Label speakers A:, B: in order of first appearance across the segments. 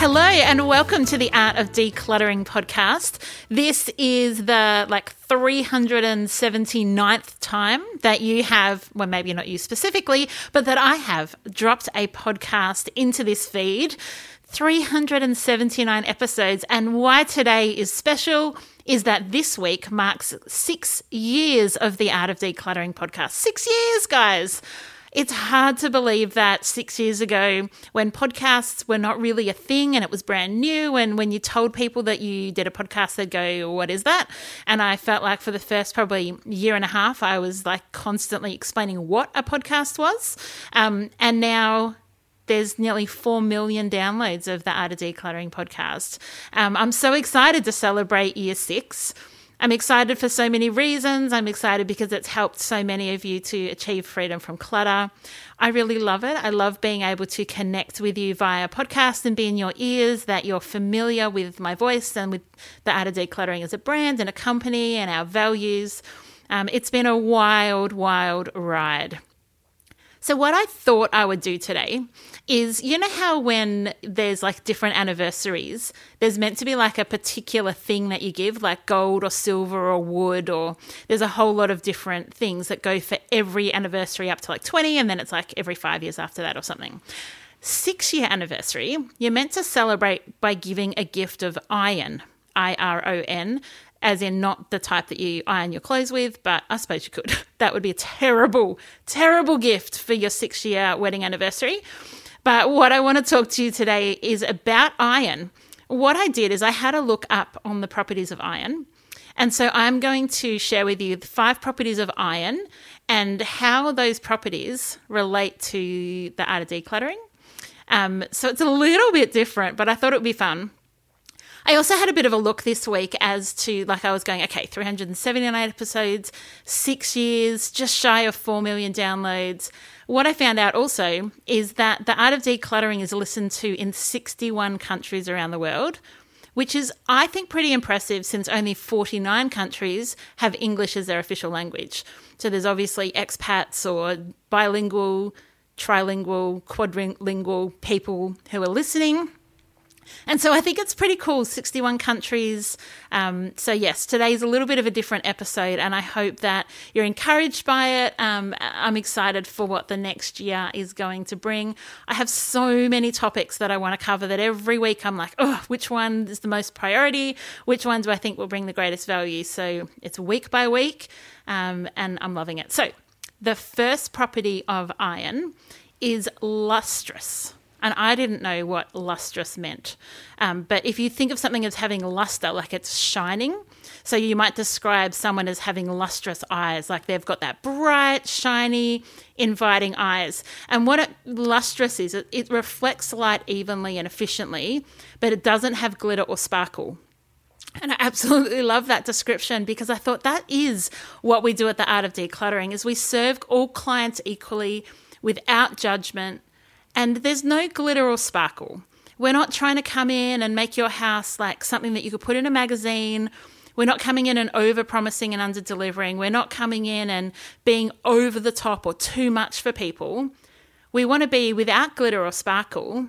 A: Hello and welcome to the Art of Decluttering podcast. This is the like 379th time that you have, well, maybe not you specifically, but that I have dropped a podcast into this feed. 379 episodes. And why today is special is that this week marks six years of the Art of Decluttering podcast. Six years, guys. It's hard to believe that six years ago, when podcasts were not really a thing and it was brand new, and when you told people that you did a podcast, they'd go, What is that? And I felt like for the first probably year and a half, I was like constantly explaining what a podcast was. Um, and now there's nearly 4 million downloads of the Art of Decluttering podcast. Um, I'm so excited to celebrate year six. I'm excited for so many reasons. I'm excited because it's helped so many of you to achieve freedom from clutter. I really love it. I love being able to connect with you via podcast and be in your ears, that you're familiar with my voice and with the Art of Decluttering as a brand and a company and our values. Um, it's been a wild, wild ride. So, what I thought I would do today is you know how when there's like different anniversaries, there's meant to be like a particular thing that you give, like gold or silver or wood, or there's a whole lot of different things that go for every anniversary up to like 20, and then it's like every five years after that or something. Six year anniversary, you're meant to celebrate by giving a gift of iron, I R O N, as in not the type that you iron your clothes with, but I suppose you could. That would be a terrible, terrible gift for your six year wedding anniversary. But what I want to talk to you today is about iron. What I did is I had a look up on the properties of iron. And so I'm going to share with you the five properties of iron and how those properties relate to the art of decluttering. Um, so it's a little bit different, but I thought it would be fun. I also had a bit of a look this week as to like I was going, okay, 379 episodes, six years, just shy of 4 million downloads. What I found out also is that the art of decluttering is listened to in 61 countries around the world, which is, I think, pretty impressive since only 49 countries have English as their official language. So there's obviously expats or bilingual, trilingual, quadrilingual people who are listening. And so I think it's pretty cool 61 countries. Um, so, yes, today's a little bit of a different episode, and I hope that you're encouraged by it. Um, I'm excited for what the next year is going to bring. I have so many topics that I want to cover that every week I'm like, oh, which one is the most priority? Which one do I think will bring the greatest value? So, it's week by week, um, and I'm loving it. So, the first property of iron is lustrous. And I didn't know what lustrous meant. Um, but if you think of something as having luster, like it's shining, so you might describe someone as having lustrous eyes, like they've got that bright, shiny, inviting eyes. And what it, lustrous is, it, it reflects light evenly and efficiently, but it doesn't have glitter or sparkle. And I absolutely love that description because I thought that is what we do at the Art of Decluttering is we serve all clients equally without judgment and there's no glitter or sparkle. We're not trying to come in and make your house like something that you could put in a magazine. We're not coming in and over promising and under delivering. We're not coming in and being over the top or too much for people. We want to be without glitter or sparkle,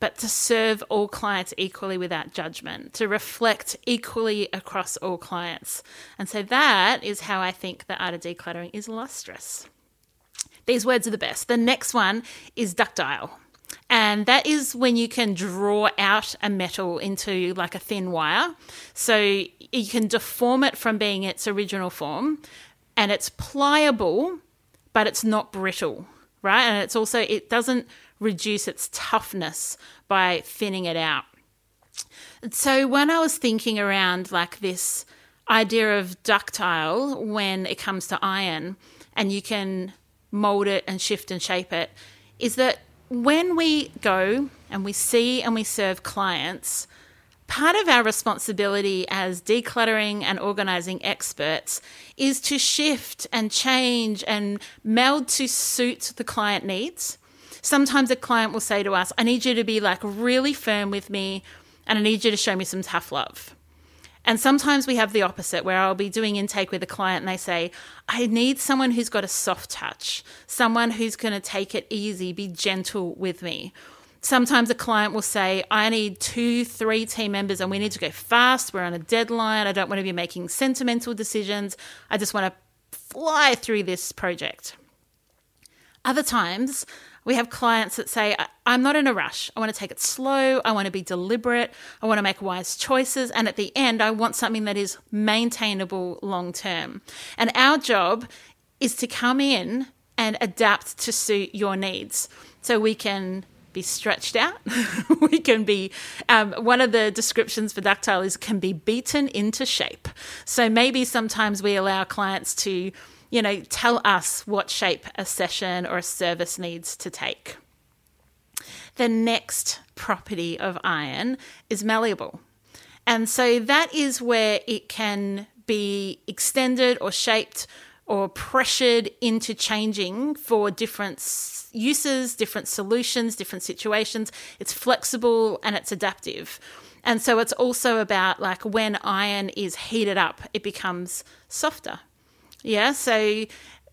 A: but to serve all clients equally without judgment, to reflect equally across all clients. And so that is how I think the art of decluttering is lustrous. These words are the best. The next one is ductile. And that is when you can draw out a metal into like a thin wire. So you can deform it from being its original form and it's pliable, but it's not brittle, right? And it's also, it doesn't reduce its toughness by thinning it out. So when I was thinking around like this idea of ductile when it comes to iron and you can mold it and shift and shape it, is that when we go and we see and we serve clients, part of our responsibility as decluttering and organizing experts is to shift and change and meld to suit the client needs. Sometimes a client will say to us, I need you to be like really firm with me and I need you to show me some tough love. And sometimes we have the opposite where I'll be doing intake with a client and they say, I need someone who's got a soft touch, someone who's going to take it easy, be gentle with me. Sometimes a client will say, I need two, three team members and we need to go fast. We're on a deadline. I don't want to be making sentimental decisions. I just want to fly through this project. Other times, we have clients that say, I'm not in a rush. I want to take it slow. I want to be deliberate. I want to make wise choices. And at the end, I want something that is maintainable long term. And our job is to come in and adapt to suit your needs. So we can be stretched out. we can be, um, one of the descriptions for ductile is can be beaten into shape. So maybe sometimes we allow clients to you know, tell us what shape a session or a service needs to take. The next property of iron is malleable. And so that is where it can be extended or shaped or pressured into changing for different uses, different solutions, different situations. It's flexible and it's adaptive. And so it's also about like when iron is heated up, it becomes softer yeah, so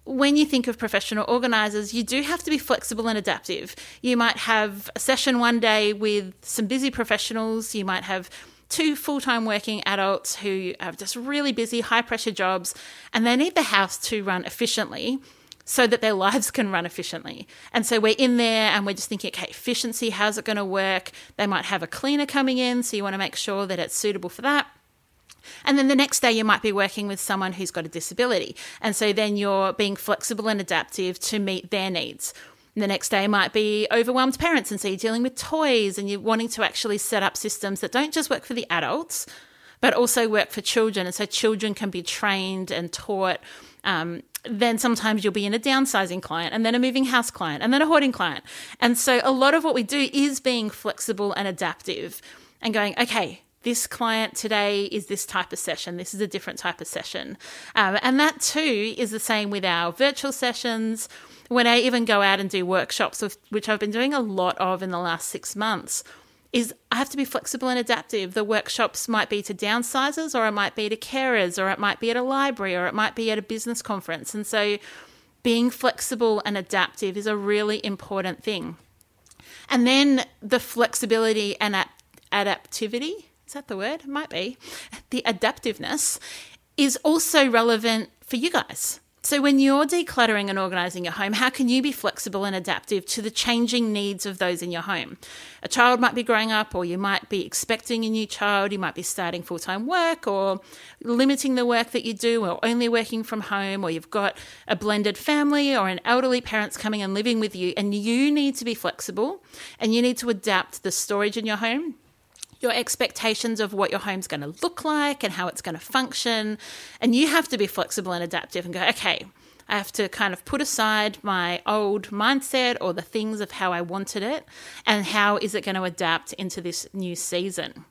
A: when you think of professional organisers, you do have to be flexible and adaptive. You might have a session one day with some busy professionals, you might have two full time working adults who have just really busy, high pressure jobs, and they need the house to run efficiently so that their lives can run efficiently. And so we're in there and we're just thinking, okay, efficiency, how's it going to work? They might have a cleaner coming in, so you want to make sure that it's suitable for that. And then the next day, you might be working with someone who's got a disability. And so then you're being flexible and adaptive to meet their needs. The next day might be overwhelmed parents, and so you're dealing with toys and you're wanting to actually set up systems that don't just work for the adults, but also work for children. And so children can be trained and taught. Um, then sometimes you'll be in a downsizing client and then a moving house client and then a hoarding client. And so a lot of what we do is being flexible and adaptive and going, okay, this client today is this type of session, this is a different type of session. Um, and that too is the same with our virtual sessions. When I even go out and do workshops, which I've been doing a lot of in the last six months, is I have to be flexible and adaptive. The workshops might be to downsizers, or it might be to carers, or it might be at a library, or it might be at a business conference. And so being flexible and adaptive is a really important thing. And then the flexibility and adaptivity that the word? Might be. The adaptiveness is also relevant for you guys. So, when you're decluttering and organizing your home, how can you be flexible and adaptive to the changing needs of those in your home? A child might be growing up, or you might be expecting a new child, you might be starting full time work, or limiting the work that you do, or only working from home, or you've got a blended family or an elderly parents coming and living with you, and you need to be flexible and you need to adapt the storage in your home your expectations of what your home's going to look like and how it's going to function. And you have to be flexible and adaptive and go, okay, I have to kind of put aside my old mindset or the things of how I wanted it and how is it going to adapt into this new season.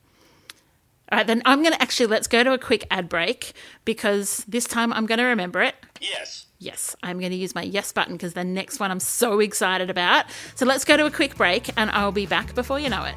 A: All right, then I'm going to actually let's go to a quick ad break because this time I'm going to remember it.
B: Yes.
A: Yes, I'm going to use my yes button because the next one I'm so excited about. So let's go to a quick break and I'll be back before you know it.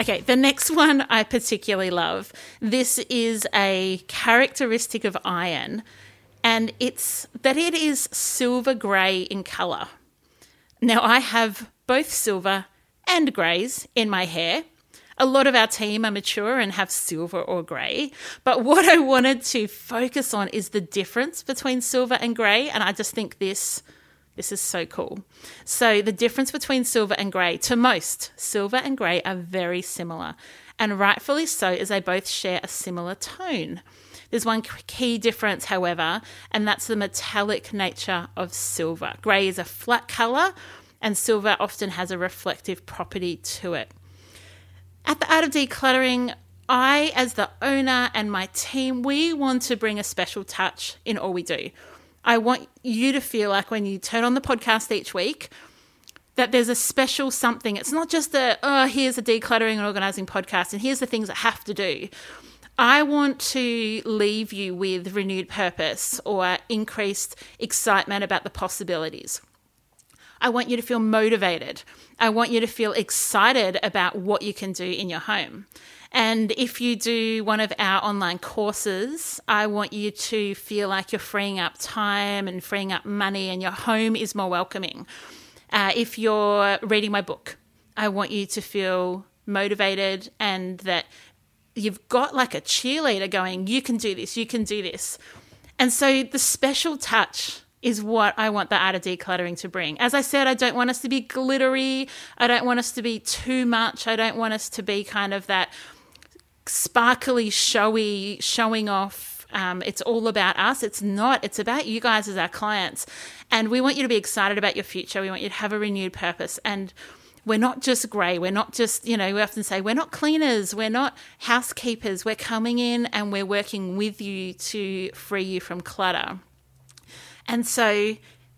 A: Okay, the next one I particularly love. This is a characteristic of iron, and it's that it is silver grey in colour. Now, I have both silver and greys in my hair. A lot of our team are mature and have silver or grey. But what I wanted to focus on is the difference between silver and grey. And I just think this this is so cool. So, the difference between silver and grey, to most, silver and grey are very similar, and rightfully so, as they both share a similar tone. There's one key difference, however, and that's the metallic nature of silver. Grey is a flat colour, and silver often has a reflective property to it. At the Art of Decluttering, I, as the owner and my team, we want to bring a special touch in all we do. I want you to feel like when you turn on the podcast each week, that there's a special something. It's not just a, oh, here's a decluttering and organizing podcast, and here's the things that have to do. I want to leave you with renewed purpose or increased excitement about the possibilities. I want you to feel motivated. I want you to feel excited about what you can do in your home. And if you do one of our online courses, I want you to feel like you're freeing up time and freeing up money and your home is more welcoming. Uh, if you're reading my book, I want you to feel motivated and that you've got like a cheerleader going, you can do this, you can do this. And so the special touch is what I want the art of decluttering to bring. As I said, I don't want us to be glittery. I don't want us to be too much. I don't want us to be kind of that sparkly, showy, showing off. Um, it's all about us. It's not. It's about you guys as our clients. And we want you to be excited about your future. We want you to have a renewed purpose. And we're not just grey. We're not just, you know, we often say we're not cleaners. We're not housekeepers. We're coming in and we're working with you to free you from clutter. And so,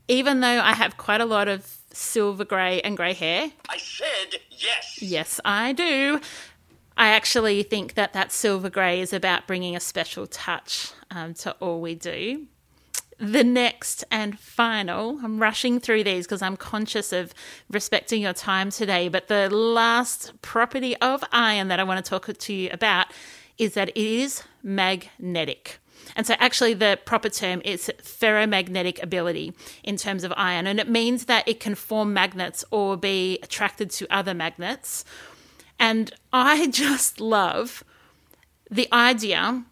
A: even though I have quite a lot of silver grey and grey hair,
B: I said yes.
A: Yes, I do. I actually think that that silver grey is about bringing a special touch um, to all we do. The next and final, I'm rushing through these because I'm conscious of respecting your time today, but the last property of iron that I want to talk to you about is that it is magnetic. And so, actually, the proper term is ferromagnetic ability in terms of iron. And it means that it can form magnets or be attracted to other magnets and I just love the idea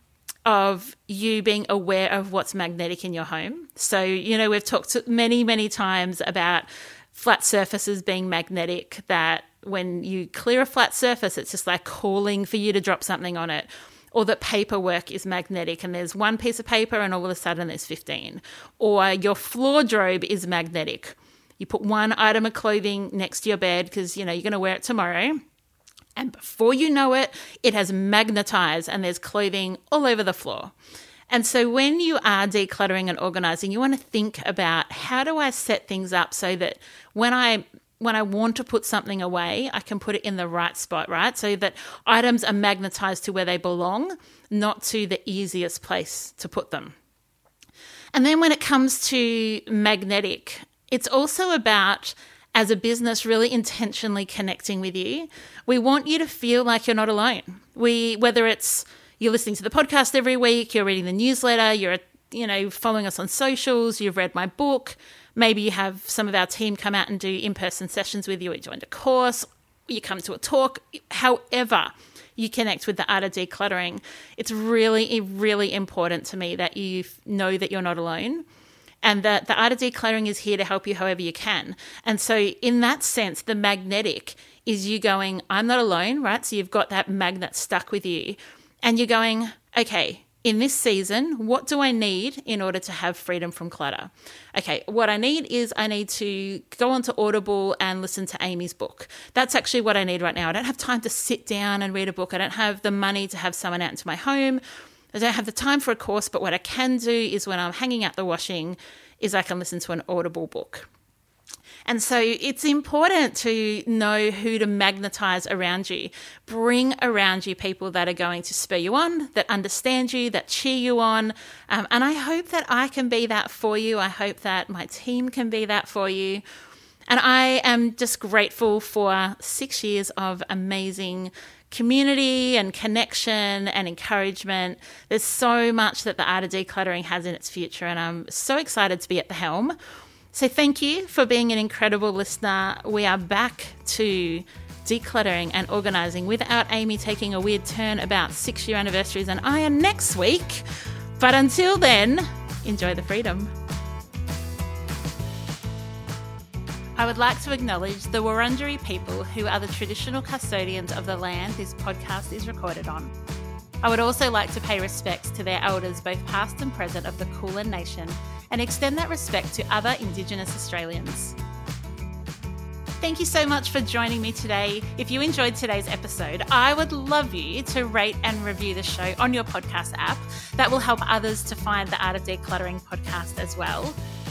A: of you being aware of what's magnetic in your home. So, you know, we've talked many, many times about flat surfaces being magnetic, that when you clear a flat surface, it's just like calling for you to drop something on it. Or that paperwork is magnetic and there's one piece of paper and all of a sudden there's 15. Or your floor drobe is magnetic. You put one item of clothing next to your bed because, you know, you're going to wear it tomorrow and before you know it, it has magnetized and there's clothing all over the floor. And so when you are decluttering and organizing, you want to think about how do I set things up so that when I when I want to put something away, I can put it in the right spot, right? So that items are magnetized to where they belong, not to the easiest place to put them. And then when it comes to magnetic, it's also about as a business really intentionally connecting with you. We want you to feel like you're not alone. We whether it's you're listening to the podcast every week, you're reading the newsletter, you're you know following us on socials, you've read my book, maybe you have some of our team come out and do in-person sessions with you, or joined a course, you come to a talk, however you connect with the art of decluttering, it's really, really important to me that you know that you're not alone and that the art of decluttering is here to help you however you can. And so, in that sense, the magnetic is you going, I'm not alone, right? So, you've got that magnet stuck with you, and you're going, okay, in this season, what do I need in order to have freedom from clutter? Okay, what I need is I need to go onto Audible and listen to Amy's book. That's actually what I need right now. I don't have time to sit down and read a book. I don't have the money to have someone out into my home. I don't have the time for a course, but what I can do is when I'm hanging out the washing, is I can listen to an Audible book. And so it's important to know who to magnetize around you. Bring around you people that are going to spur you on, that understand you, that cheer you on. Um, and I hope that I can be that for you. I hope that my team can be that for you. And I am just grateful for six years of amazing community and connection and encouragement. There's so much that the art of decluttering has in its future, and I'm so excited to be at the helm. So, thank you for being an incredible listener. We are back to decluttering and organizing without Amy taking a weird turn about six year anniversaries and I am next week. But until then, enjoy the freedom. I would like to acknowledge the Wurundjeri people who are the traditional custodians of the land this podcast is recorded on. I would also like to pay respects to their elders, both past and present, of the Kulin Nation, and extend that respect to other Indigenous Australians. Thank you so much for joining me today. If you enjoyed today's episode, I would love you to rate and review the show on your podcast app. That will help others to find the Art of Decluttering podcast as well.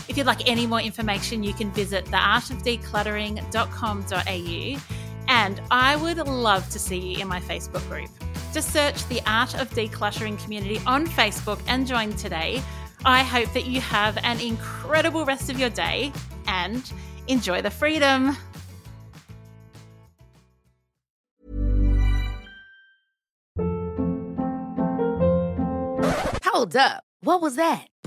A: If you'd like any more information, you can visit theartofdecluttering.com.au. And I would love to see you in my Facebook group. Just search the Art of Decluttering community on Facebook and join today. I hope that you have an incredible rest of your day and enjoy the freedom.
C: Hold up. What was that?